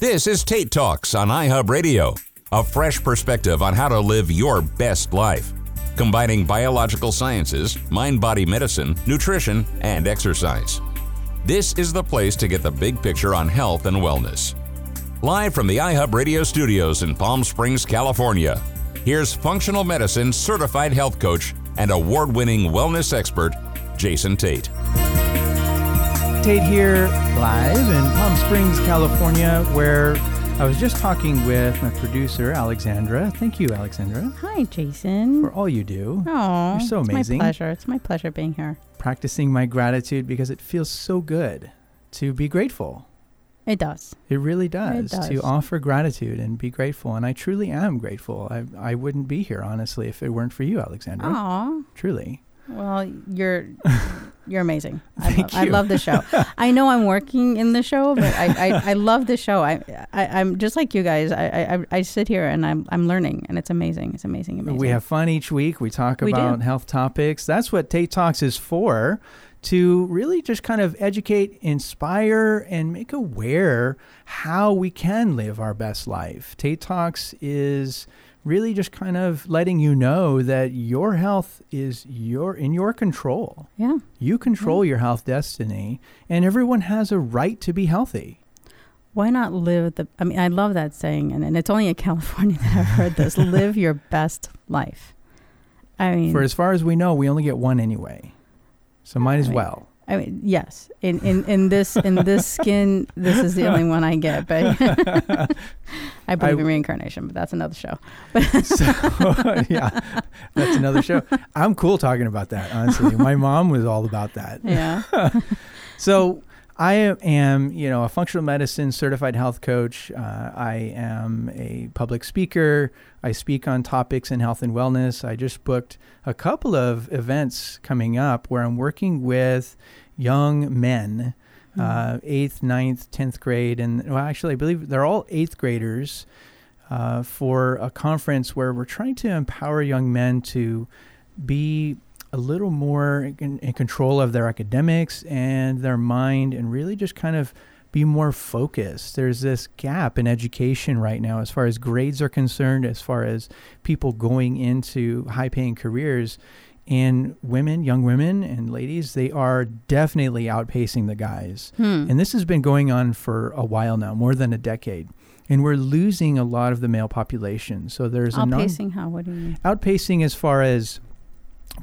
This is Tate Talks on iHub Radio, a fresh perspective on how to live your best life, combining biological sciences, mind body medicine, nutrition, and exercise. This is the place to get the big picture on health and wellness. Live from the iHub Radio studios in Palm Springs, California, here's functional medicine certified health coach and award winning wellness expert, Jason Tate. Tate here, live in Palm Springs, California, where I was just talking with my producer, Alexandra. Thank you, Alexandra, Hi, Jason. for all you do. Oh, You're so amazing. It's my pleasure. It's my pleasure being here. Practicing my gratitude because it feels so good to be grateful. It does. It really does, does. to offer gratitude and be grateful. And I truly am grateful. I, I wouldn't be here, honestly, if it weren't for you, Alexandra. Aw. Truly. Well, you're you're amazing. I, Thank love, I love the show. I know I'm working in the show, but I, I, I love the show. I, I I'm just like you guys. I, I I sit here and I'm I'm learning, and it's amazing. It's amazing. Amazing. We have fun each week. We talk We do. about health topics. That's what Tate Talks is for to really just kind of educate, inspire, and make aware how we can live our best life. Tate Talks is really just kind of letting you know that your health is your in your control. yeah. You control your health destiny, and everyone has a right to be healthy. Why not live the? I mean, I love that saying, and, and it's only in California that I've heard this. live your best life. I mean, For as far as we know, we only get one anyway. So might as Right. well. I mean, yes. In in in this in this skin, this is the only one I get. But I believe in reincarnation, but that's another show. so yeah, that's another show. I'm cool talking about that. Honestly, my mom was all about that. Yeah. So I am, you know, a functional medicine certified health coach. Uh, I am a public speaker. I speak on topics in health and wellness. I just booked a couple of events coming up where I'm working with young men, uh, eighth, ninth, tenth grade, and well, actually, I believe they're all eighth graders. Uh, for a conference where we're trying to empower young men to be a little more in, in control of their academics and their mind and really just kind of be more focused. There's this gap in education right now as far as grades are concerned, as far as people going into high paying careers. And women, young women and ladies, they are definitely outpacing the guys. Hmm. And this has been going on for a while now, more than a decade. And we're losing a lot of the male population. So there's a non- Outpacing how? What do you mean? outpacing as far as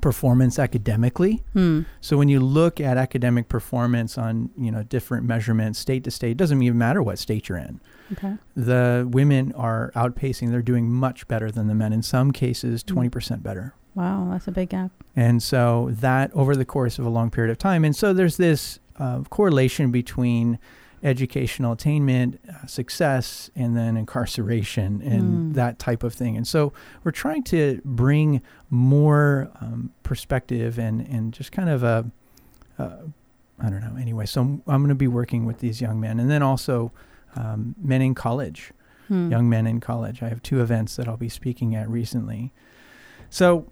performance academically. Hmm. So when you look at academic performance on, you know, different measurements state to state, it doesn't even matter what state you're in. Okay. The women are outpacing. They're doing much better than the men. In some cases, Mm. 20% better. Wow, that's a big gap. And so that over the course of a long period of time. And so there's this uh, correlation between educational attainment, uh, success, and then incarceration and Mm. that type of thing. And so we're trying to bring more um, perspective and, and just kind of a, uh, I don't know. Anyway, so I'm, I'm going to be working with these young men and then also um, men in college Hmm. young men in college. I have two events that I'll be speaking at recently. So,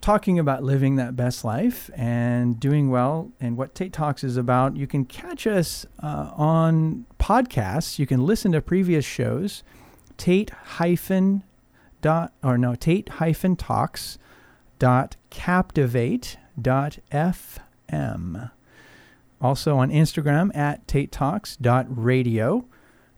talking about living that best life and doing well, and what Tate Talks is about, you can catch us uh, on podcasts. You can listen to previous shows. Tate hyphen dot or no Tate hyphen talks dot captivate dot fm. Also on Instagram at Tate Talks dot radio.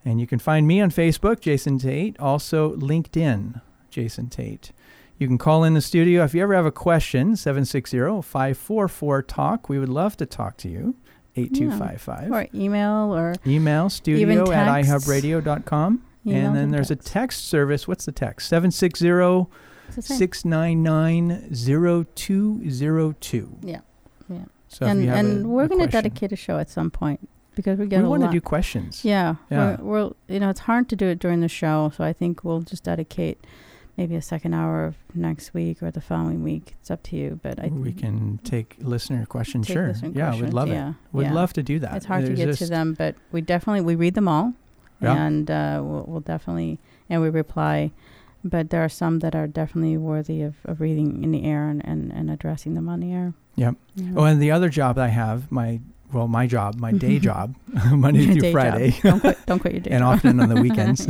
And you can find me on Facebook, Jason Tate, also LinkedIn, Jason Tate. You can call in the studio if you ever have a question, 760-544-TALK. We would love to talk to you, 8255. Or email or Email studio at ihubradio.com. Emails And then there's a text service. What's the text? 760 it's the same. 699 0202. Yeah. Yeah. So and and a, we're going to dedicate a show at some point because we get We want to do questions. yeah. Yeah. We're, we're you know it's hard to do it during the show, so I think we'll just dedicate maybe a second hour of next week or the following week. It's up to you, but I we can take listener questions. take Sure. listener yeah, we'd questions, love it. yeah, Would yeah. love to do that. It's hard to get to them, but we definitely we read them all, Yeah. and uh, we'll, we'll definitely and we reply. But there are some that are definitely worthy of, of reading in the air and, and, and addressing them on the air. Yep. Yeah. Oh, and the other job I have, my well, my job, my day job, Monday through. Friday, Don't quit, don't quit your day and often on the weekends.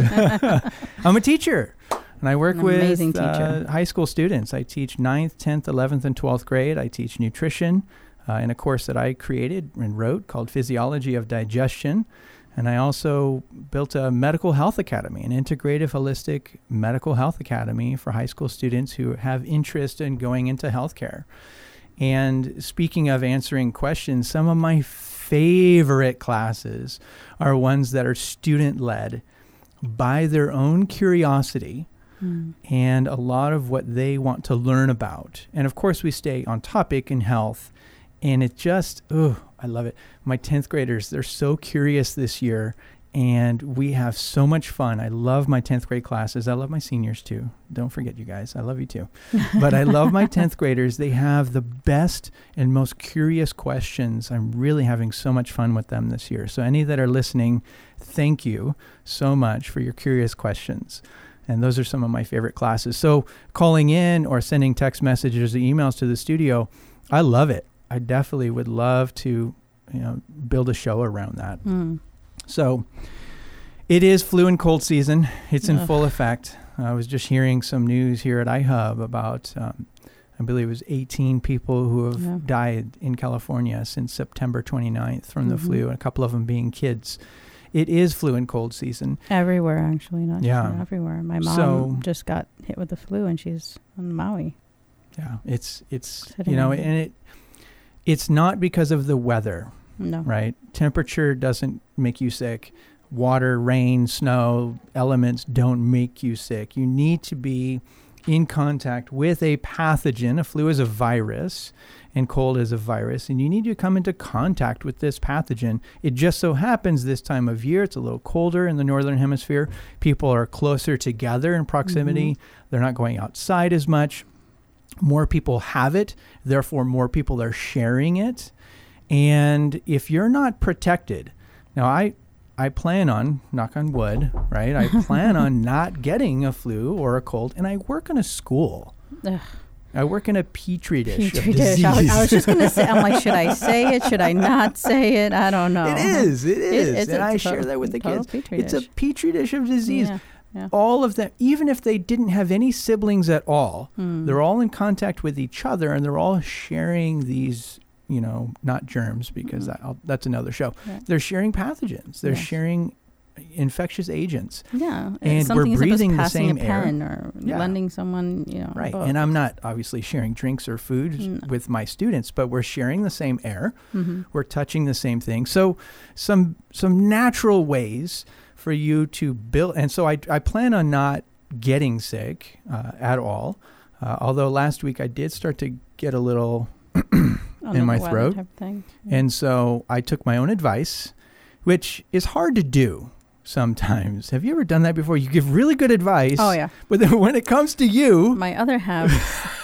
I'm a teacher, and I work An with uh, high school students. I teach 9th, 10th, 11th, and 12th grade. I teach nutrition uh, in a course that I created and wrote called Physiology of Digestion. And I also built a medical health academy, an integrative holistic medical health academy for high school students who have interest in going into healthcare. And speaking of answering questions, some of my favorite classes are ones that are student led by their own curiosity Mm. and a lot of what they want to learn about. And of course, we stay on topic in health. And it just, oh, I love it. My 10th graders, they're so curious this year. And we have so much fun. I love my 10th grade classes. I love my seniors too. Don't forget, you guys. I love you too. but I love my 10th graders. They have the best and most curious questions. I'm really having so much fun with them this year. So, any that are listening, thank you so much for your curious questions. And those are some of my favorite classes. So, calling in or sending text messages or emails to the studio, I love it. I definitely would love to, you know, build a show around that. Mm. So, it is flu and cold season. It's in Ugh. full effect. I was just hearing some news here at iHub about, um, I believe it was 18 people who have Yeah. died in California since September 29th from the Mhm. flu, and a couple of them being kids. It is flu and cold season. Everywhere, actually, not Yeah. just everywhere. My mom So- just got hit with the flu, and she's on Maui. Yeah, it's it's Sitting you know, and it it's not because of the weather, No, right? Temperature doesn't make you sick. Water, rain, snow, elements don't make you sick. You need to be in contact with a pathogen. A flu is a virus, and cold is a virus, and you need to come into contact with this pathogen. It just so happens this time of year, it's a little colder in the northern hemisphere. People are closer together in proximity. Mm-hmm. They're not going outside as much. More people have it, therefore, more people are sharing it. And if you're not protected, now I I plan on, knock on wood, right? I plan on not getting a flu or a cold, and I work in a school. Ugh. I work in a petri dish. Petri of dish. I was, I was just gonna say. I'm like, should I say it? Should I not say it? I don't know. It is. It is. it's and I share that with the kids. petri It's a petri dish of disease. Yeah, yeah. All of them, even if they didn't have any siblings at all, Hmm. they're all in contact with each other and they're all sharing these, you know, not germs because that, I'll, that's another show. They're sharing pathogens. They're Yes. sharing infectious agents. Yeah, And we're something as simple as breathing the same a air. or Yeah. lending someone, you know, Right. And I'm not obviously sharing drinks or food No. with my students, but we're sharing the same air. Mhm. We're touching the same thing. So some some natural ways for you to build and so I, I plan on not getting sick uh, at all. Uh, although last week I did start to get a little In my throat. Yeah. And so I took my own advice, which is hard to do sometimes. Have you ever done that before? You give really good advice. oh yeah, But then when it comes to you, my other half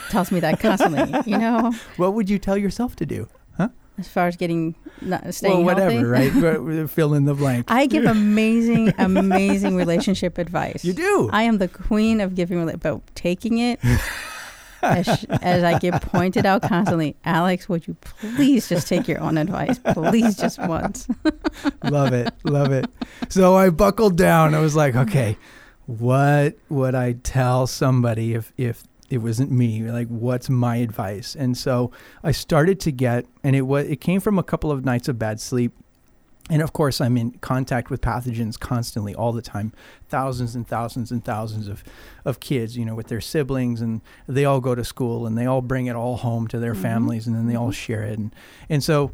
tells me that constantly. You know, what would you tell yourself to do? Huh? As far as getting not staying well, whatever, healthy. right? But Fill in the blank. I give amazing, amazing relationship advice. you do. I am the queen of giving, but taking it, as, as I get pointed out constantly, Alex, would you please just take your own advice? Please, just once. love it. Love it. So I buckled down. I was like, okay, what would I tell somebody if, if it wasn't me? Like, what's my advice? And so I started to get, and it was, it came from a couple of nights of bad sleep. And of course, I'm in contact with pathogens constantly, all the time. Thousands and thousands and thousands of, of kids, you know, with their siblings, and they all go to school and they all bring it all home to their Mhm. families, and then they all Mhm. share it. And, and so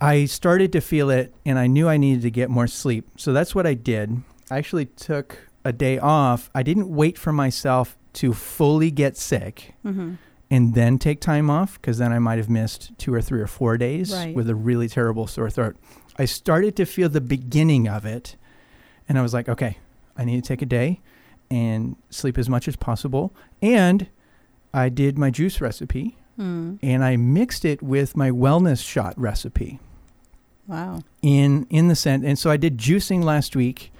I started to feel it, and I knew I needed to get more sleep. So that's what I did. I actually took a day off. I didn't wait for myself to fully get sick Mm-hmm. and then take time off because then I might have missed two or three or four days Right. with a really terrible sore throat. I started to feel the beginning of it, and I was like, okay, I need to take a day and sleep as much as possible. And I did my juice recipe Mm. and I mixed it with my wellness shot recipe Wow. in in the scent. And so I did juicing last week.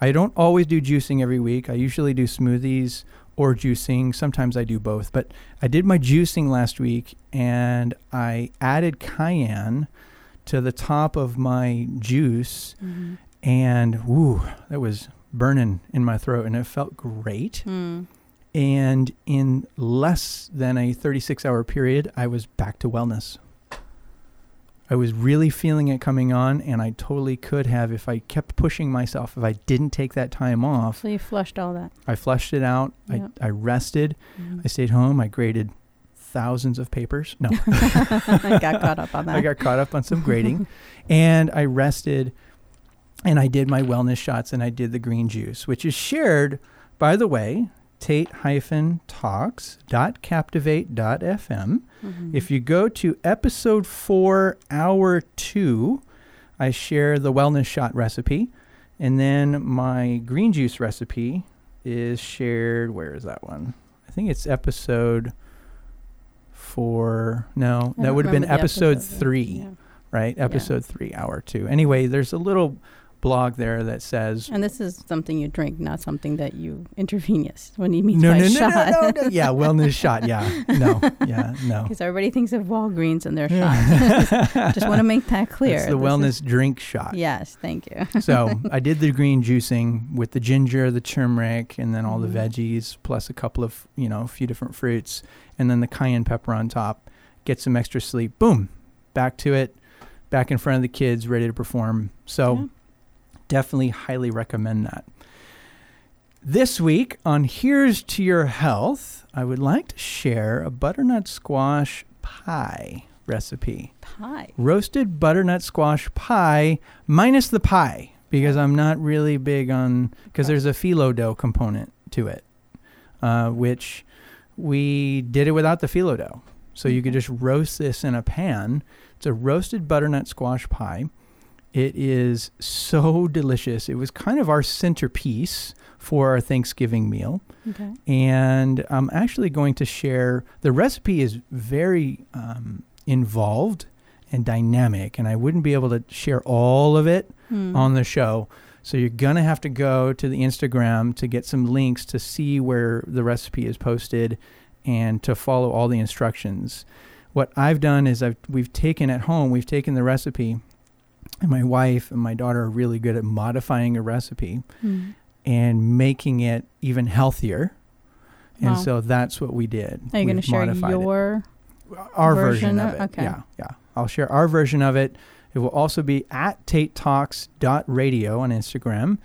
I don't always do juicing every week. I usually do smoothies or juicing. Sometimes I do both, but I did my juicing last week and I added cayenne to the top of my juice, Mhm. and woo, that was burning in my throat, and it felt great. Mm. And in less than a 36 hour period, I was back to wellness. I was really feeling it coming on, and I totally could have if I kept pushing myself. If I didn't take that time off, So you flushed all that. I flushed it out. Yeah. I, I rested. Mhm. I stayed home. I graded thousands of papers. No, I got caught up on that. I got caught up on some grading, and I rested, and I did my wellness shots, and I did the green juice, which is shared, by the way, tate-talks.captivate.fm. Mhm. If you go to episode four, hour two, I share the wellness shot recipe, and then my green juice recipe is shared. Where is that one? I think it's episode four. No, that would have been episode episode, three, yeah. right? Episode three, hour two. Anyway, there's a little blog there that says And this is something you drink, not something that you intravenous when you mean no, by no, no, shot. no, no, no, yeah, wellness shot, yeah, no, yeah, no. Because everybody thinks of Walgreens and their Yeah. shots. Just want to make that clear. It's the This wellness is- drink shot. yes, thank you. so I did the green juicing with the ginger, the turmeric, and then all Mhm. the veggies, plus a couple of you know a few different fruits, and then the cayenne pepper on top. Get some extra sleep. Boom, back to it, back in front of the kids, ready to perform. So Yeah. Definitely highly recommend that. This week on Here's to Your Health, I would like to share a butternut squash pie recipe Pie. roasted butternut squash pie minus the pie because I'm not really big on because there's a phyllo dough component to it, uh, which we did it without the phyllo dough. So you could just roast this in a pan. It's a roasted butternut squash pie. It is so delicious. It was kind of our centerpiece for our Thanksgiving meal Okay. and I'm actually going to share the recipe is very um, involved and dynamic, and I wouldn't be able to share all of it Hmm. on the show. So you're gonna have to go to the Instagram to get some links to see where the recipe is posted and to follow all the instructions. What I've done is I've we've taken at home, we've taken the recipe, and my wife and my daughter are really good at modifying a recipe Hmm. and making it even healthier. And Wow. so that's what we did. Are you going to share modified it. your? our version, version of it? okay. Yeah, yeah. I'll share our version of it. It will also be at tatetalks.radio on Instagram,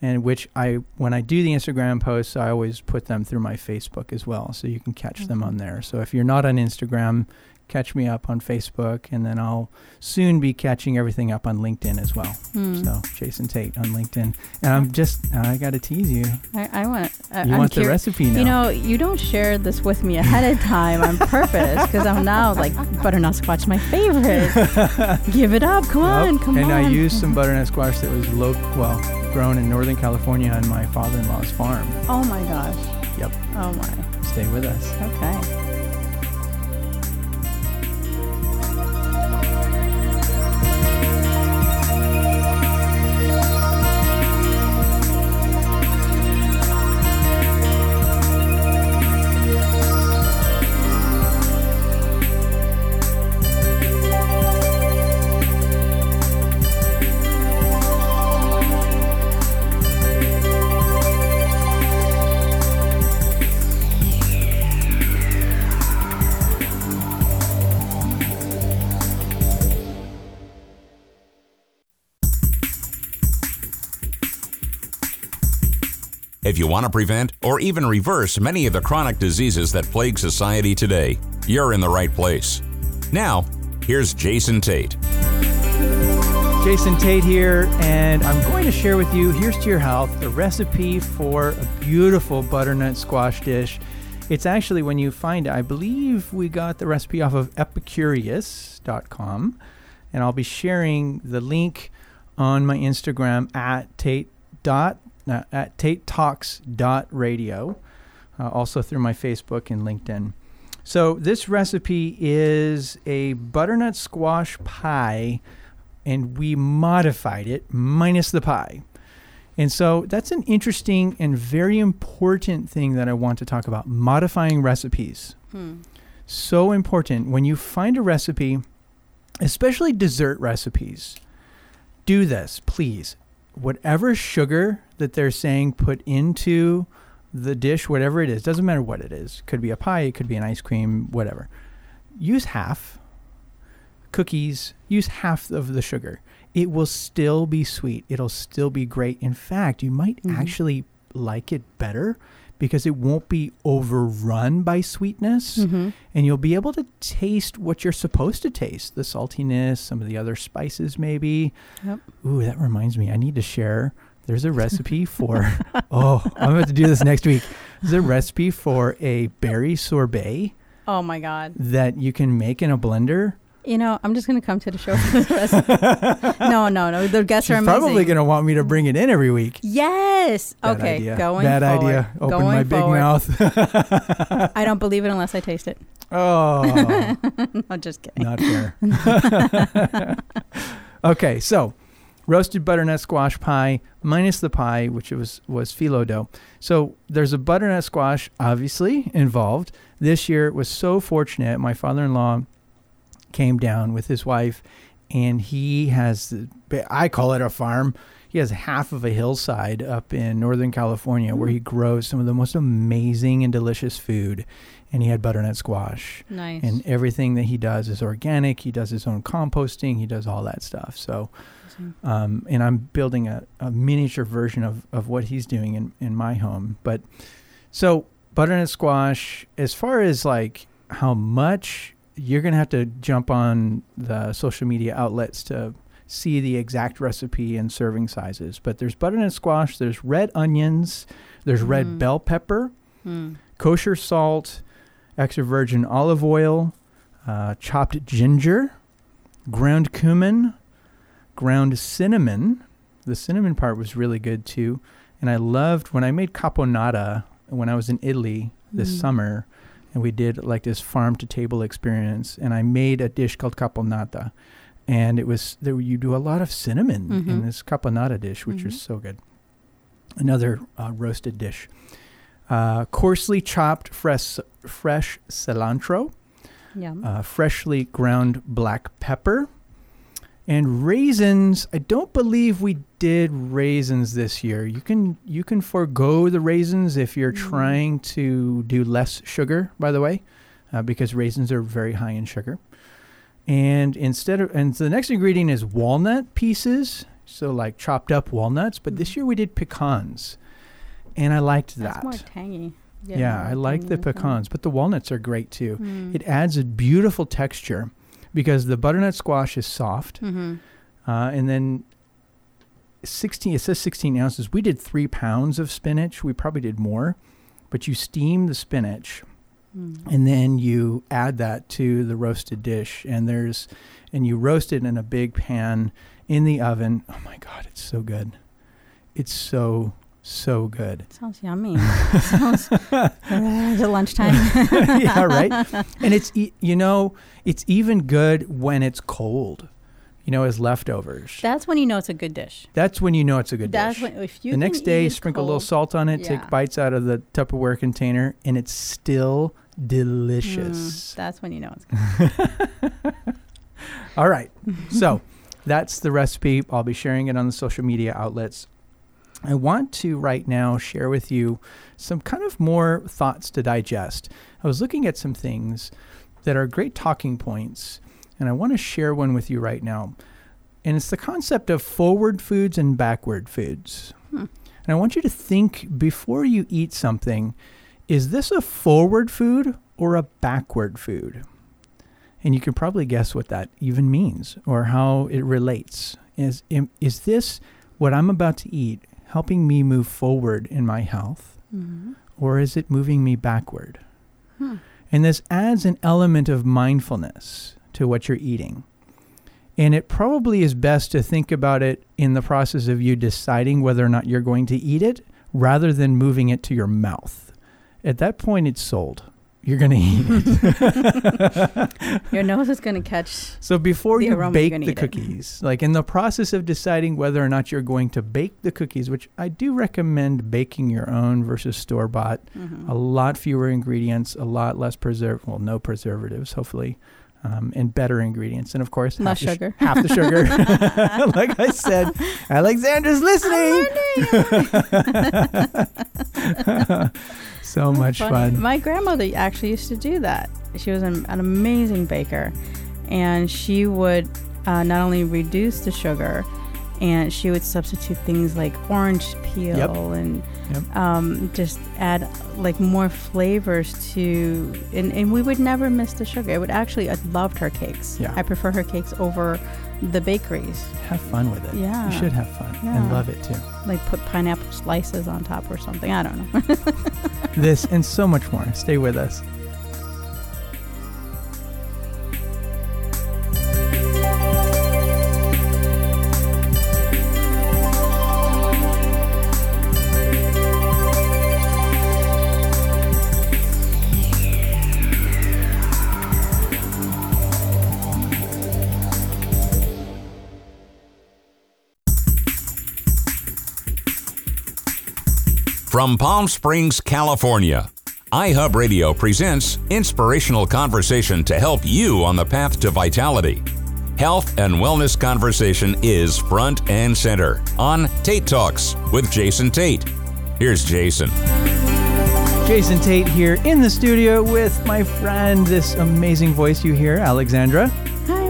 and which I when I do the Instagram posts, I always put them through my Facebook as well, so you can catch them Mhm. on there. So if you're not on Instagram, catch me up on Facebook, and then I'll soon be catching everything up on LinkedIn as well. Hmm. So Jason Tate on LinkedIn, and I'm just I got to tease you. I, I want. I, You I'm want the recipe now? You know, you don't share this with me ahead of time on purpose because I'm now like butternut squash, my favorite. Give it up, come on, come and on. And I used some butternut squash that was low, well, grown in Northern California on my father-in-law's farm. Oh my gosh. Yep. Oh my. Stay with us. Okay. If you want to prevent or even reverse many of the chronic diseases that plague society today, you're in the right place. Now, here's Jason Tate. Jason Tate here, and I'm going to share with you, here's to your health, the recipe for a beautiful butternut squash dish. It's actually, when you find it, I believe we got the recipe off of epicurious.com, and I'll be sharing the link on my Instagram at Tate dot uh, at Tate Talks radio, uh, also through my Facebook and LinkedIn. So this recipe is a butternut squash pie and we modified it minus the pie. And so that's an interesting and very important thing that I want to talk about modifying recipes. Hmm. So important. When you find a recipe especially dessert recipes. Do this, please. Whatever sugar that they're saying put into the dish, whatever it is, doesn't matter what it is. Could be a pie, it could be an ice cream, whatever. Use half. Cookies, use half of the sugar. It will still be sweet. It'll still be great. In fact, you might Mhm. actually like it better because it won't be overrun by sweetness Mm-hmm. and you'll be able to taste what you're supposed to taste the saltiness, some of the other spices, maybe. Yep. Ooh, that reminds me, I need to share. There's a recipe for, oh, I'm about to do this next week. There's a recipe for a berry sorbet Oh my God. that you can make in a blender. You know, I'm just gonna come to the show for rest. no, no, no. The guests She's are amazing. probably going to want me to bring it in every week. Yes. Bad okay. idea. Going Bad forward. idea. Open going my big forward. mouth. I don't believe it unless I taste it. oh, no, just kidding. not fair. okay, so roasted butternut squash pie minus the pie, which was was phyllo dough. So there's a butternut squash obviously involved. This year was so fortunate. My father-in-law came down with his wife, and he has, I call it a farm. He has half of a hillside up in Northern California where Mm. he grows some of the most amazing and delicious food. And he had butternut squash Nice. and everything that he does is organic. He does his own composting. He does all that stuff. So, um, and I'm building a, a miniature version of, of what he's doing in, in my home. But so butternut squash, as far as like how much you're going to have to jump on the social media outlets to see the exact recipe and serving sizes. But there's butternut squash, there's red onions, there's red Mm. bell pepper, Hmm. kosher salt, extra virgin olive oil, uh, chopped ginger, ground cumin, ground cinnamon. The cinnamon part was really good too. And I loved when I made caponata when I was in Italy this Mm. summer and we did like this farm to table experience and I made a dish called caponata. And it was there you do a lot of cinnamon in Mhm. this caponata dish, which was Mhm. so good. Another uh, roasted dish uh, coarsely chopped fresh fresh cilantro, uh, freshly ground black pepper, and raisins. I don't believe we did raisins this year. You can you can forego the raisins if you're Mm. trying to do less sugar. By the way, uh, because raisins are very high in sugar. And instead of and so the next ingredient is walnut pieces, so like chopped up walnuts. But this Mhm. year we did pecans, and I liked That's that. more tangy. Yeah, I like the tangy as well. pecans, but the walnuts are great too. Mm. It adds a beautiful texture because the butternut squash is soft, Mhm. uh, and then sixteen. It says sixteen ounces. We did three pounds of spinach. We probably did more, but you steam the spinach Mm. and then you add that to the roasted dish, and there's and you roast it in a big pan in the oven. Oh my god, it's so good! It's so so good. Sounds yummy. Sounds lunchtime. yeah, right. And it's e- you know it's even good when it's cold. You know, as leftovers. That's when you know it's a good dish. That's when you know it's a good That's dish. when if you the next day, sprinkle a little salt on it, Yeah. take bites out of the Tupperware container, and it's still Mm, delicious. that's when you know it's good. All right. So that's the recipe. I'll be sharing it on the social media outlets. I want to right now share with you some kind of more thoughts to digest. I was looking at some things that are great talking points, and I want to share one with you right now. And it's the concept of forward foods and backward foods. Hmm. And I want you to think before you eat something is this a forward food or a backward food? And you can probably guess what that even means or how it relates. Is, is this what I'm about to eat helping me move forward in my health Mhm. or is it moving me backward? Hmm. And this adds an element of mindfulness to what you're eating. And it probably is best to think about it in the process of you deciding whether or not you're going to eat it rather than moving it to your mouth. At that point, it's sold. You're going to eat it. Your nose is gonna catch. So before The you aroma, bake the eat it. cookies, like in the process of deciding whether or not you're going to bake the cookies, which I do recommend baking your own versus store bought, Mhm. a lot fewer ingredients, a lot less preserve, well, no preservatives, hopefully. Um, and better ingredients. And of course, half the sugar. half the sugar. like I said, Alexandra's listening. so much Funny. fun. My grandmother actually used to do that. She was an, an amazing baker, and she would uh, not only reduce the sugar, and she would substitute things like orange peel Yep. and Yep. um, just add like more flavors to, and, and we would never miss the sugar. i would actually, I loved her cakes. Yeah. I prefer her cakes over the bakeries. Have fun with it. Yeah. You should have fun and love it too. Like put pineapple slices on top or something. I don't know. This and so much more. Stay with us. From Palm Springs, California, iHub Radio presents inspirational conversation to help you on the path to vitality. Health and wellness conversation is front and center on Tate Talks with Jason Tate. Here's Jason. Jason Tate here in the studio with my friend, this amazing voice you hear, Alexandra. Hi.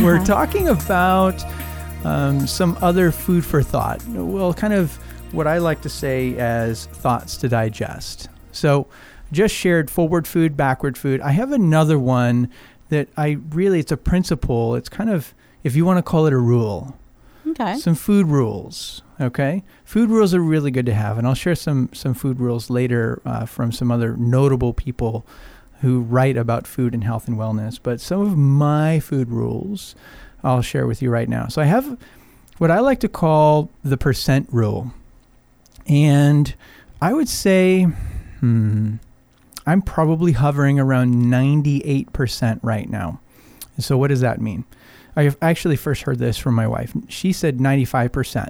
We're talking about um, some other food for thought. Well, kind of what I like to say as thoughts to digest. So, just shared forward food, backward food. I have another one that I really, it's a principle. It's kind of, if you want to call it a rule, Okay. some food rules. Okay, food rules are really good to have, and I'll share some some food rules later uh, from some other notable people who write about food and health and wellness. But some of my food rules I'll share with you right now. So I have what I like to call the percent rule, and I would say, hmm, I'm probably hovering around 98% right now. So what does that mean? I actually first heard this from my wife. She said 95%.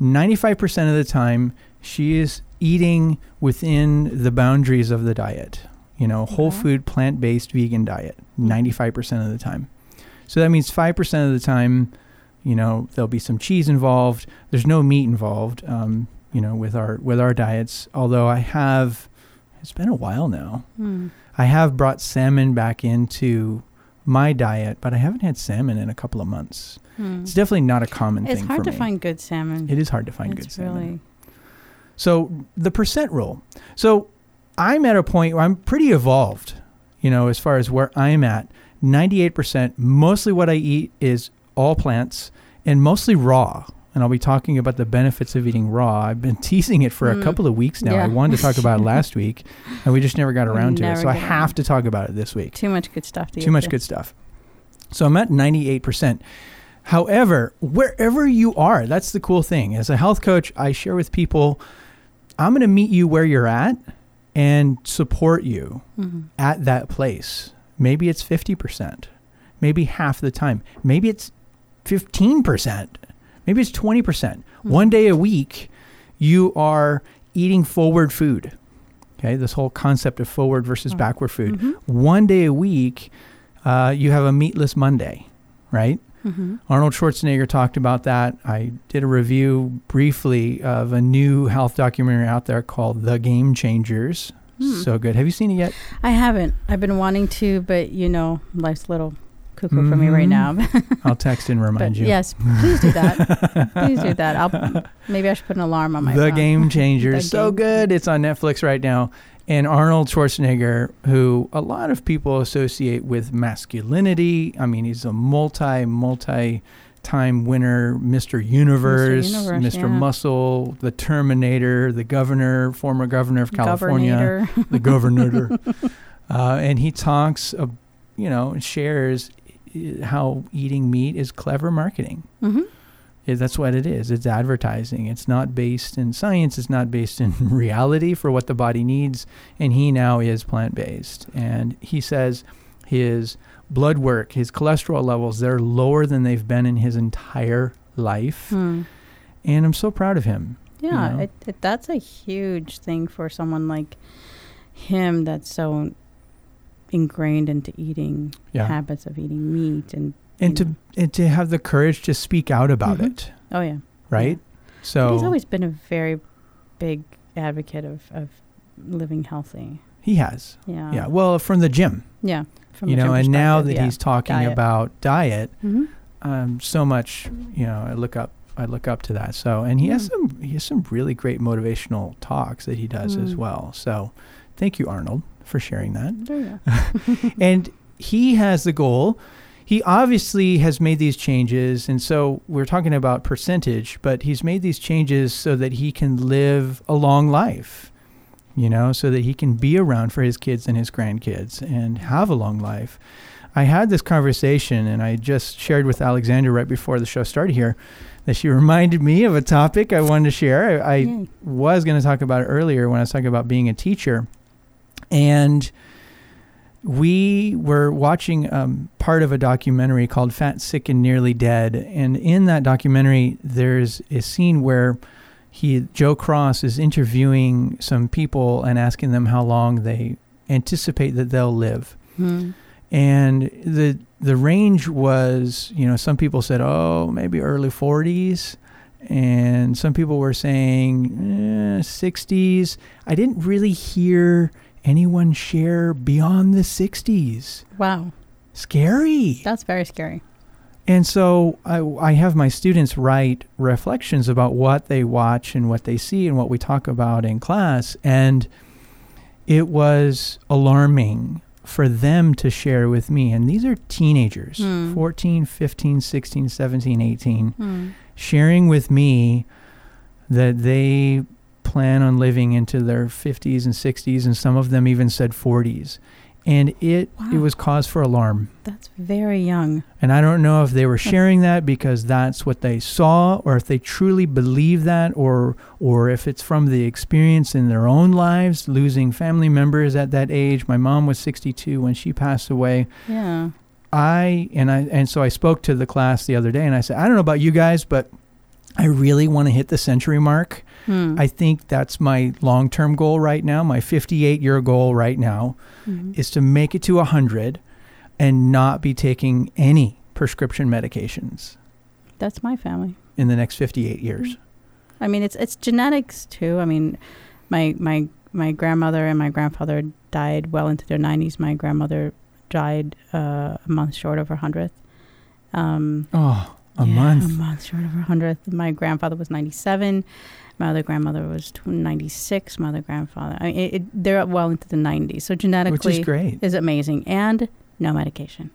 95% of the time, she is eating within the boundaries of the diet. You know, whole Okay. food, plant based, vegan diet, 95% of the time. So that means 5% of the time, you know, there'll be some cheese involved. There's no meat involved, um, you know, with our with our diets. Although I have, it's been a while now. Hmm. I have brought salmon back into my diet, but I haven't had salmon in a couple of months. Hmm. It's definitely not a common It's thing It's hard to me. find good salmon. It is hard to find it's good salmon. really So the percent rule. So I'm at a point where I'm pretty evolved, you know, as far as where I'm at. 98%, mostly what I eat is all plants and mostly raw. And I'll be talking about the benefits of eating raw. I've been teasing it for a Mm. couple of weeks now. I wanted to talk about it last week, and we just never got around to it. So I have to talk about it this week. too much good stuff to Too much to. good stuff. So I'm at 98%. However, wherever you are, that's the cool thing. As a health coach, I share with people, I'm going to meet you where you're at and support you Mhm. at that place. Maybe it's 50%, maybe half the time, maybe it's 15%, maybe it's 20%. One day a week, you are eating forward food. Okay, this whole concept of forward versus Mm. backward food Mhm. one day a week, uh, you have a meatless Monday, right? Mhm. Arnold Schwarzenegger talked about that. I did a review briefly of a new health documentary out there called The Game Changers. Hmm. So good. Have you seen it yet? I haven't. I've been wanting to, but you know, life's a little cuckoo for me right Mhm. now. I'll text and remind but you. yes, please do that. please do that. I'll maybe I should put an alarm on my phone. the phone. Game Changers. So Game- good. It's on Netflix right now. And Arnold Schwarzenegger, who a lot of people associate with masculinity. I mean, he's a multi, multi time winner, Mr. Universe, Mr. Universe, yeah. Muscle, the Terminator, the governor, former governor of California, Governator. the governor. uh, and he talks, uh, you know, and shares uh, how eating meat is clever marketing. Mhm. Yeah, that's what it is. It's advertising. It's not based in science. It's not based in reality for what the body needs. And he now is plant based. And he says his blood work, his cholesterol levels, they're lower than they've been in his entire life. Hmm. And I'm so proud of him. Yeah, know? it, it, that's a huge thing for someone like him that's so ingrained into eating Yeah. habits of eating meat and and to know. and to have the courage to speak out about Mhm. it, oh yeah. right? But So he's always been a very big advocate of, of living healthy. he has. Yeah. yeah. Well, from the gym, Yeah. From you know, and now that yeah. he's talking Diet. about diet, Mhm. um, so much, you know, I look up, I look up to that. So, and he has Mm. some, he has some really great motivational talks that he does as Mm. well. So, thank you, Arnold, for sharing that. And he has the goal. He obviously has made these changes, and so we're talking about percentage, but he's made these changes so that he can live a long life, you know, so that he can be around for his kids and his grandkids and have a long life. I had this conversation, and I just shared with Alexandra right before the show started here that she reminded me of a topic I wanted to share. I, I was going to talk about it earlier when I was talking about being a teacher. And we were watching um, part of a documentary called Fat, Sick, and Nearly Dead. And in that documentary, there's a scene where he, Joe Cross is interviewing some people and asking them how long they anticipate that they'll live Hmm. and the the range was you know some people said oh maybe early 40s and some people were saying eh, 60s i didn't really hear anyone share beyond the 60s Wow. scary That's very scary. And so I, I have my students write reflections about what they watch and what they see and what we talk about in class. And it was alarming for them to share with me. And these are teenagers Hmm. 14, 15, 16, 17, 18 Hmm. sharing with me that they plan on living into their 50s and 60s, and some of them even said 40s. And it, it was cause for alarm. That's very young. And I don't know if they were sharing that because that's what they saw or if they truly believe that or or if it's from the experience in their own lives losing family members at that age. My mom was 62 when she passed away. Yeah. I and I and so I spoke to the class the other day and I said, I don't know about you guys, but I really want to hit the century mark. Hmm. I think that's my long-term goal right now. My 58-year goal right now Mhm. is to make it to 100 and not be taking any prescription medications That's my family. in the next 58 years. I mean, it's it's genetics too. I mean, my my my grandmother and my grandfather died well into their nineties. My grandmother died uh, a month short of her hundredth. Um, Oh, a yeah, month. A month short of her hundredth. My grandfather was ninety-seven. My other grandmother was ninety-six. My other grandfather, I mean, it, it, they're well into the nineties. So genetically, Which is great. is amazing, and no medication.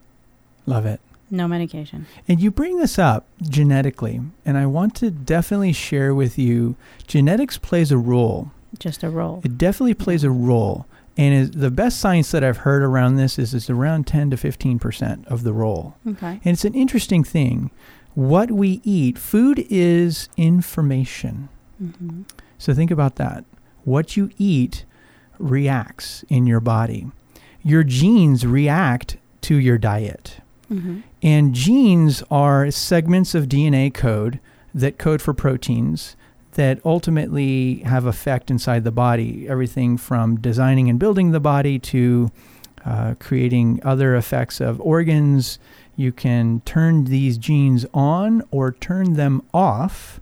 Love it. No medication. And you bring this up genetically, and I want to definitely share with you genetics plays a role. Just a role. It definitely plays a role. And is, the best science that I've heard around this is it's around 10 to 15% of the role. Okay. And it's an interesting thing. What we eat, food is information. hmm So think about that. What you eat reacts in your body. Your genes react to your diet. hmm And genes are segments of DNA code that code for proteins that ultimately have effect inside the body. Everything from designing and building the body to uh, creating other effects of organs. You can turn these genes on or turn them off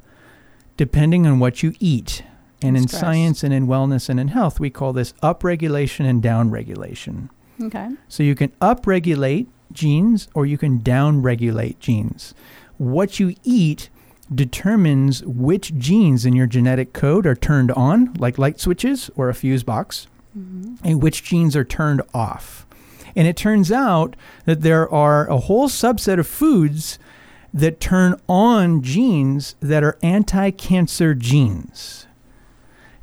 depending on what you eat. And in Stress. science and in wellness and in health, we call this upregulation and downregulation. Okay. So you can upregulate genes or you can downregulate genes. What you eat determines which genes in your genetic code are turned on, like light switches or a fuse box, hmm and which genes are turned off. And it turns out that there are a whole subset of foods that turn on genes that are anti cancer genes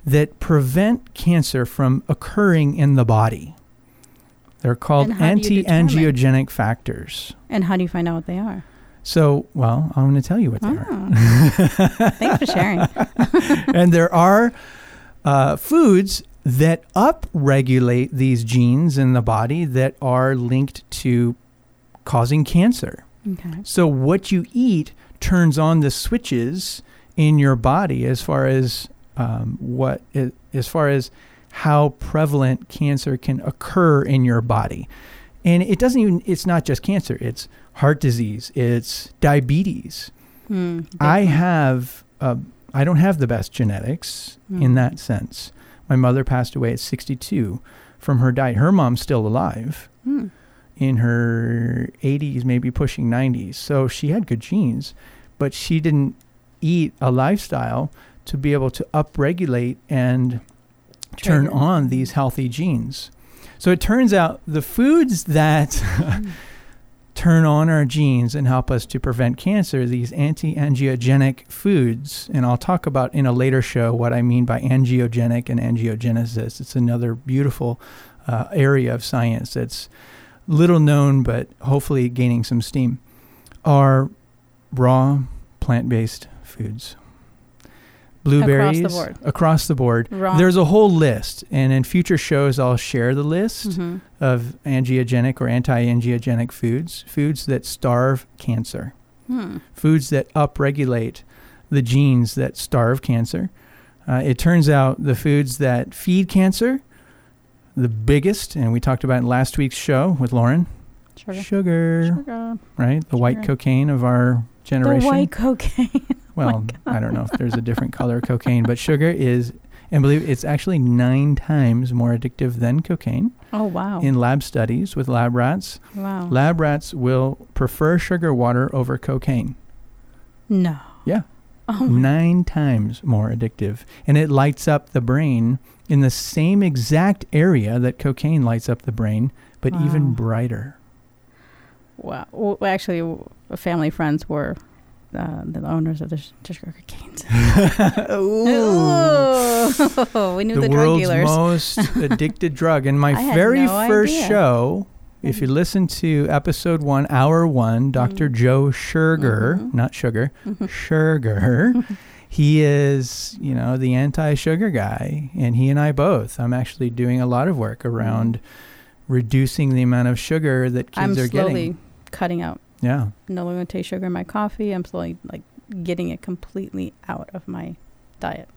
that prevent cancer from occurring in the body. They're called And how do you anti angiogenic factors. And how do you find out what they are? So, well, I'm going to tell you what they are. Oh. Thanks for sharing. and there are uh, foods that upregulate these genes in the body that are linked to causing cancer. Okay. So what you eat turns on the switches in your body as far as um, what as far as how prevalent cancer can occur in your body. And it doesn't even, it's not just cancer, it's heart disease, it's diabetes. Mm, I have, uh, I don't have the best genetics in Mm. that sense. My mother passed away at 62 from her diet. Her mom's still alive Mm. in her 80s, maybe pushing 90s. So she had good genes, but she didn't eat a lifestyle to be able to upregulate and turn on these healthy genes. So it turns out the foods that Mm. turn on our genes and help us to prevent cancer, these anti angiogenic foods. And I'll talk about in a later show what I mean by angiogenic and angiogenesis. It's another beautiful uh, area of science that's little known, but hopefully gaining some steam, are raw plant based foods. Blueberries board. across the board. There's a whole list, and in future shows, I'll share the list Mhm. of angiogenic or anti-angiogenic foods, foods that starve cancer, Hmm. foods that upregulate the genes that starve cancer. Uh, it turns out the foods that feed cancer, the biggest, and we talked about in last week's show with Lauren, Sugar. sugar, Sugar. right? The white cocaine of our generation. The white cocaine. Well, I don't know if there's a different color of cocaine, but sugar is, and believe it's actually nine times more addictive than cocaine oh wow. in lab studies with lab rats. wow. Lab rats will prefer sugar water over cocaine. no. Yeah. Oh Nine times more addictive. And it lights up the brain in the same exact area that cocaine lights up the brain, but even brighter. Wow. Well, actually, family friends were uh, the owners of the, sh- the sugar canes. Ooh. we knew the, the, drug world's dealers. most addicted drug. And my I very no first idea. show, if you listen to episode one, hour one, Dr. Mhm. Joe Scherger, Mhm. not sugar, Mhm. Scherger, he is, you know, the anti-sugar guy, and he and I both. I'm actually doing a lot of work around reducing the amount of sugar that kids I'm are slowly getting. cutting out. Yeah. No longer taste sugar in my coffee. I'm slowly like getting it completely out of my diet.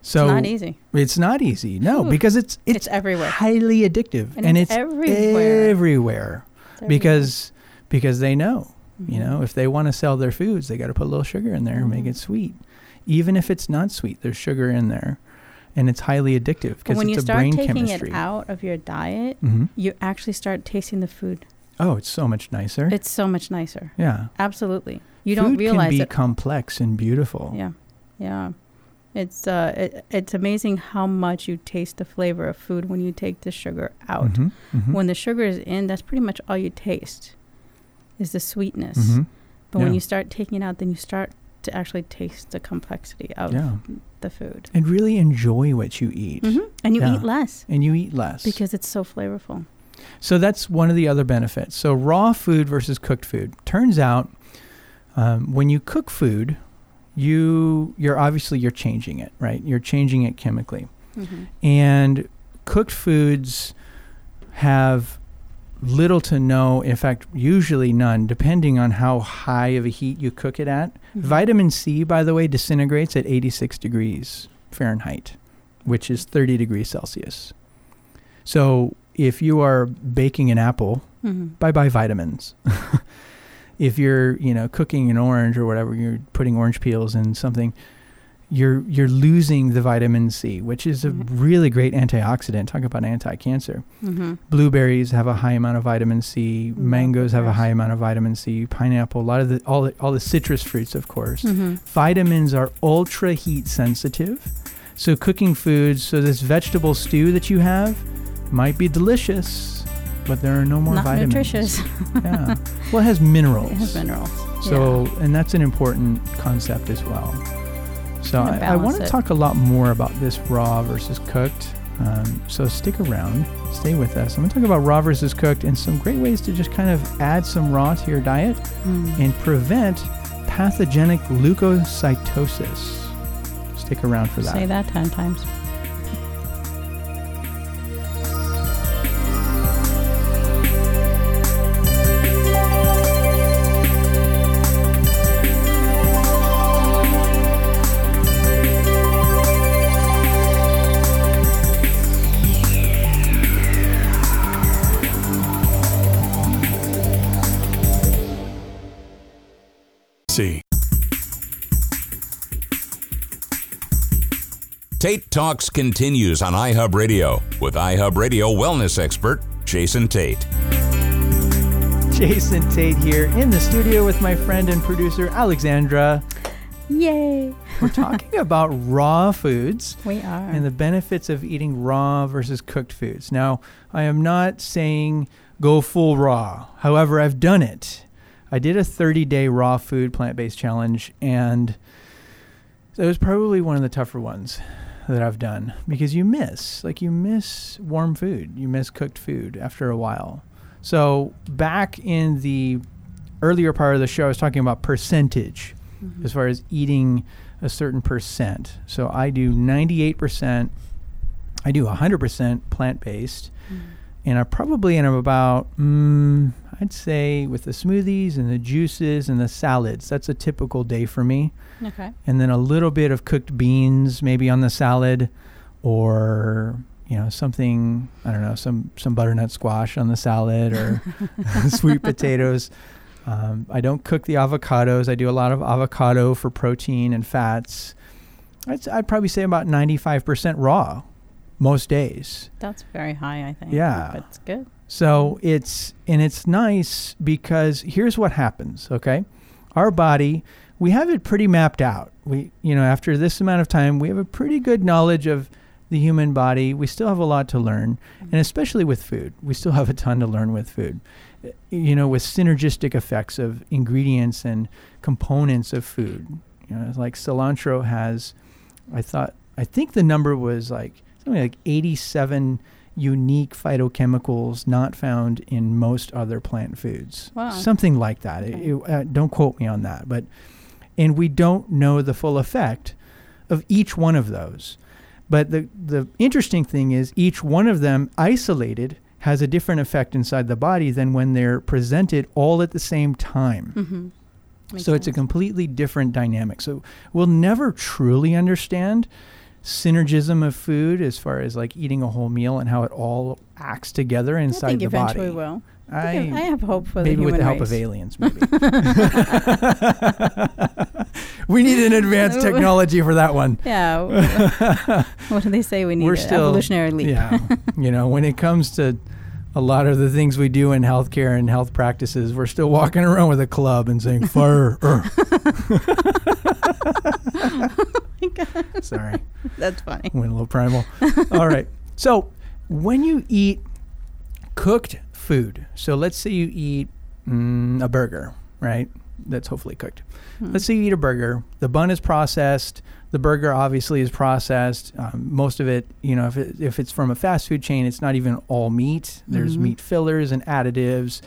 So it's not easy. It's not easy. No, Whew. because it's it's, It's everywhere. highly addictive, And and, it's it's, everywhere. everywhere It's everywhere. because because they know, you Mhm. know, if they want to sell their foods, they got to put a little sugar in there and make Mhm. it sweet. Even if it's not sweet, there's sugar in there, and it's highly addictive because when you start taking it out of your diet, hmm you actually start tasting the food. Oh, it's so much nicer. It's so much nicer. yeah, Absolutely. You Food don't realize can be it. complex and beautiful. Yeah, yeah. It's uh, it, it's amazing how much you taste the flavor of food when you take the sugar out. Mhm, mhm, When the sugar is in, that's pretty much all you taste, is the sweetness. mhm. But when you start taking it out, then you start to actually taste the complexity of Yeah. the food. and really enjoy what you eat, hmm And you Yeah. eat less and you eat less because it's so flavorful. So that's one of the other benefits. So raw food versus cooked food. Turns out, um, when you cook food, you you're obviously you're changing it, right? You're changing it chemically, hmm and cooked foods have little to no, in fact, usually none, depending on how high of a heat you cook it at. Mm-hmm. Vitamin C, by the way, disintegrates at 86 degrees Fahrenheit, which is 30 degrees Celsius. So if you are baking an apple, hmm bye bye vitamins. if you're, you know, cooking an orange or whatever, you're putting orange peels in something, you're you're losing the vitamin C, which is a Mhm. really great antioxidant. Talk about anti-cancer. hmm Blueberries have a high amount of vitamin C. Mangoes have a high amount of vitamin C. Pineapple, a lot of the all the, all the citrus fruits, of course. hmm Vitamins are ultra heat sensitive. So cooking foods, so this vegetable stew that you have might be delicious, but there are no more Not vitamins. nutritious. yeah. Well, it has minerals. It has minerals. So, and that's an important concept as well. So, I, I want to talk a lot more about this raw versus cooked. Um, so, stick around, stay with us. I'm going to talk about raw versus cooked and some great ways to just kind of add some raw to your diet Mm. and prevent pathogenic leukocytosis. Stick around for that. Say that 10 times. Tate Talks continues on iHub Radio with iHub Radio wellness expert Jason Tate. Jason Tate here in the studio with my friend and producer Alexandra. Yay! We're talking about raw foods We are. and the benefits of eating raw versus cooked foods. Now, I am not saying go full raw. However, I've done it. I did a 30 day raw food plant based challenge, and it was probably one of the tougher ones that I've done because you miss, like, you miss warm food, you miss cooked food after a while. So, back in the earlier part of the show, I was talking about percentage Mhm. as far as eating a certain percent. So I do 98%, I do 100% plant based, Mhm. and I probably am about, mm, I'd say with the smoothies and the juices and the salads, that's a typical day for me. Okay. And then a little bit of cooked beans maybe on the salad or you know something I don't know some some butternut squash on the salad or sweet potatoes. Um, I don't cook the avocados. I do a lot of avocado for protein and fats. I'd, I'd probably say about 95% raw most days. That's very high, I think. Yeah. But it's good. So it's and it's nice because here's what happens, okay? Our body, we have it pretty mapped out. We you know, after this amount of time, we have a pretty good knowledge of the human body. We still have a lot to learn, and especially with food. We still have a ton to learn with food. Uh, You know, with synergistic effects of ingredients and components of food. You know, like cilantro has I thought I think the number was like something like 87 unique phytochemicals not found in most other plant foods. Wow. Something like that. Okay. it- uh, don't quote me on that, but and we don't know the full effect of each one of those. But the the interesting thing is each one of them isolated has a different effect inside the body than when they're presented all at the same time. Mm-hmm. So it's a completely different dynamic. So we'll never truly understand synergism of food as far as like eating a whole meal and how it all acts together I inside think the eventually body. we will. I, I, I have hope for that. maybe the with the help of aliens, maybe. we need an advanced technology for that one. Yeah. what do they say? We need We're still- evolutionary leap. Yeah. you know, when it comes to a lot of the things we do in healthcare and health practices, we're still walking around with a club and saying fire. er." Sorry. That's funny. went a little primal. All right. So when you eat cooked food, so let's say you eat mm, a burger, right? That's hopefully cooked. Hmm. Let's say you eat a burger. The bun is processed. The burger obviously is processed. Um, most of it, you know, if, it, if it's from a fast food chain, it's not even all meat. There's Mhm. meat fillers and additives.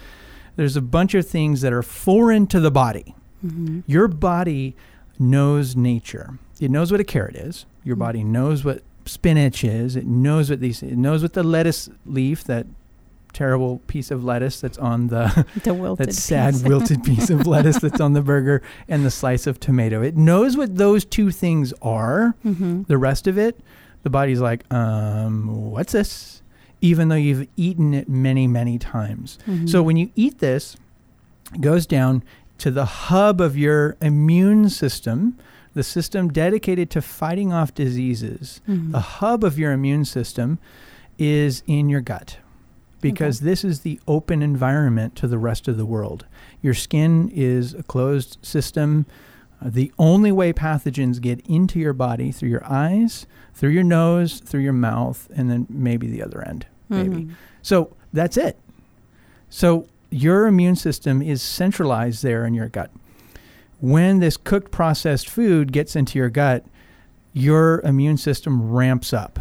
There's a bunch of things that are foreign to the body. Mhm. Your body knows nature. It knows what a carrot is. Your Mm. body knows what spinach is. It knows what these. It knows what the lettuce leaf, that terrible piece of lettuce that's on the The wilted that sad piece. wilted piece of lettuce that's on the burger, and the slice of tomato. It knows what those two things are. Mhm. The rest of it, the body's like, um, what's this? Even though you've eaten it many, many times. Mhm. So when you eat this, it goes down to the hub of your immune system, the system dedicated to fighting off diseases. Mhm. The hub of your immune system is in your gut because this is the open environment to the rest of the world. Your skin is a closed system. Uh, the only way pathogens get into your body through your eyes, through your nose, through your mouth, and then maybe the other end. Maybe. Mhm. So that's it. So your immune system is centralized there in your gut. When this cooked processed food gets into your gut, your immune system ramps up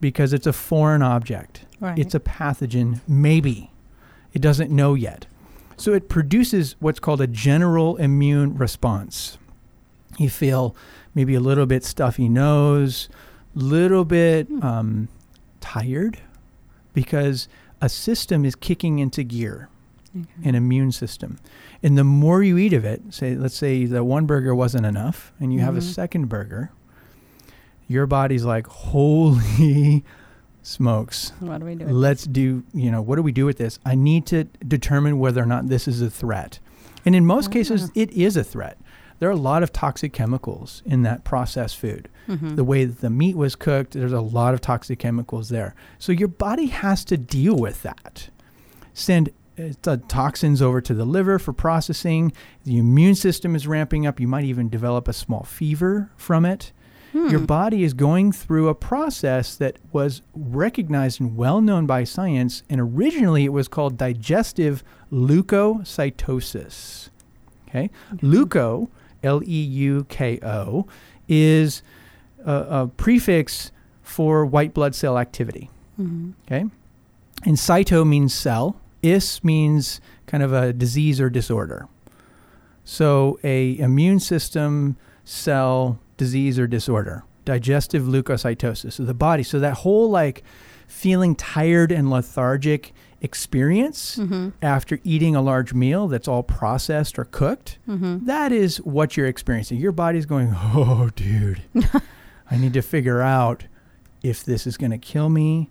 because it's a foreign object. Right. It's a pathogen, maybe. It doesn't know yet. So it produces what's called a general immune response. You feel maybe a little bit stuffy nose, little bit Hmm. um, tired, because a system is kicking into gear, Okay. an immune system. And the more you eat of it, say, let's say the one burger wasn't enough, and you have a Mhm. second burger, your body's like, holy smokes. What do we do? Let's do, you know, what do we do with this? I need to determine whether or not this is a threat. And in most Ah. cases, it is a threat. There are a lot of toxic chemicals in that processed food. Mhm. The way that the meat was cooked, there's a lot of toxic chemicals there. So your body has to deal with that. Send uh, the toxins over to the liver for processing. The immune system is ramping up. You might even develop a small fever from it. Your Hmm. body is going through a process that was recognized and well known by science, and originally it was called digestive leukocytosis. Okay, leuko, L E U K O, is a, a prefix for white blood cell activity. Mhm. Okay, and cyto means cell. Is means kind of a disease or disorder. So a immune system cell disease or disorder, digestive leukocytosis. So the body. So that whole like feeling tired and lethargic experience Mhm. after eating a large meal that's all processed or cooked. Mhm. That is what you're experiencing. Your body's going, oh, dude, I need to figure out if this is going to kill me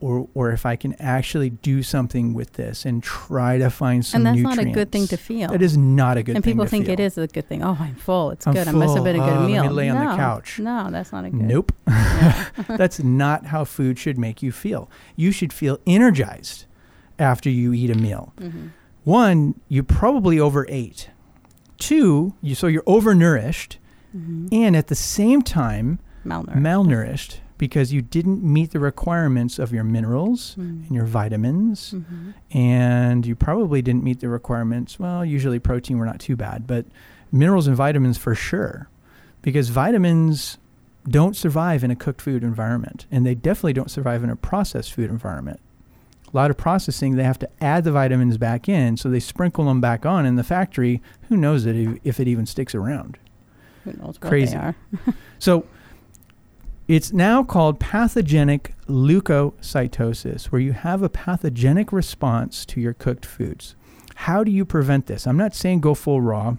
or, or if I can actually do something with this and try to find some And that's nutrients. not a good thing to feel. That is not a good thing. and thing people think feel. it is a good thing. Oh, I'm full. It's I'm good. I must have full. been a good Oh, let me meal. lay on the No. couch. No, that's not a good. Nope. That's not how food should make you feel. You should feel energized after you eat a meal. Mhm. One, you probably overate. Two, you so you're overnourished Mhm. and at the same time Malnourished. malnourished because you didn't meet the requirements of your minerals Mm. and your vitamins Mhm. and you probably didn't meet the requirements well usually protein were not too bad but minerals and vitamins for sure because vitamins don't survive in a cooked food environment and they definitely don't survive in a processed food environment a lot of processing they have to add the vitamins back in so they sprinkle them back on in the factory who knows it if- if it even sticks around Who knows Crazy. so it's now called pathogenic leukocytosis, where you have a pathogenic response to your cooked foods. How do you prevent this? I'm not saying go full raw.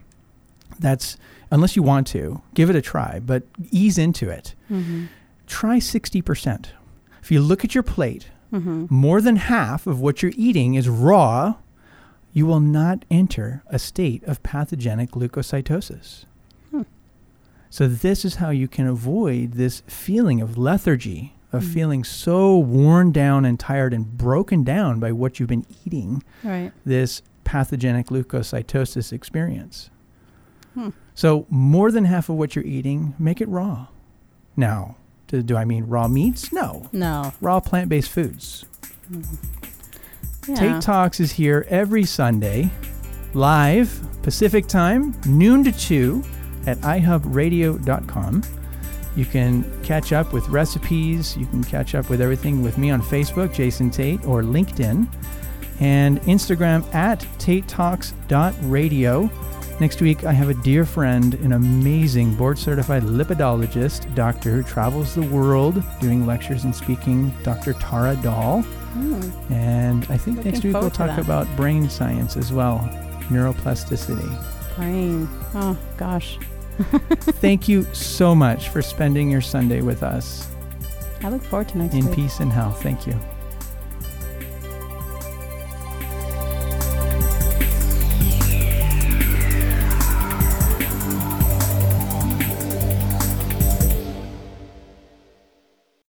That's unless you want to, give it a try, but ease into it. Mhm. Try 60%. If you look at your plate, Mhm. more than half of what you're eating is raw, you will not enter a state of pathogenic leukocytosis. So, this is how you can avoid this feeling of lethargy, of Mhm. feeling so worn down and tired and broken down by what you've been eating, Right. this pathogenic leukocytosis experience. Hmm. So, more than half of what you're eating, make it raw. Now, do, do I mean raw meats? No. No. Raw plant based foods. Yeah. Tate Talks is here every Sunday, live Pacific time, noon to 2 at ihubradio.com. You can catch up with recipes. You can catch up with everything with me on Facebook, Jason Tate, or LinkedIn, and Instagram at tatetalks.radio. Next week, I have a dear friend, an amazing board certified lipidologist, doctor who travels the world doing lectures and speaking, Dr. Tara Dahl. Mm. And I think Looking next week we'll talk that. about brain science as well, neuroplasticity. Brain. Oh gosh. Thank you so much for spending your Sunday with us I look forward to next in week. peace and health. Thank you.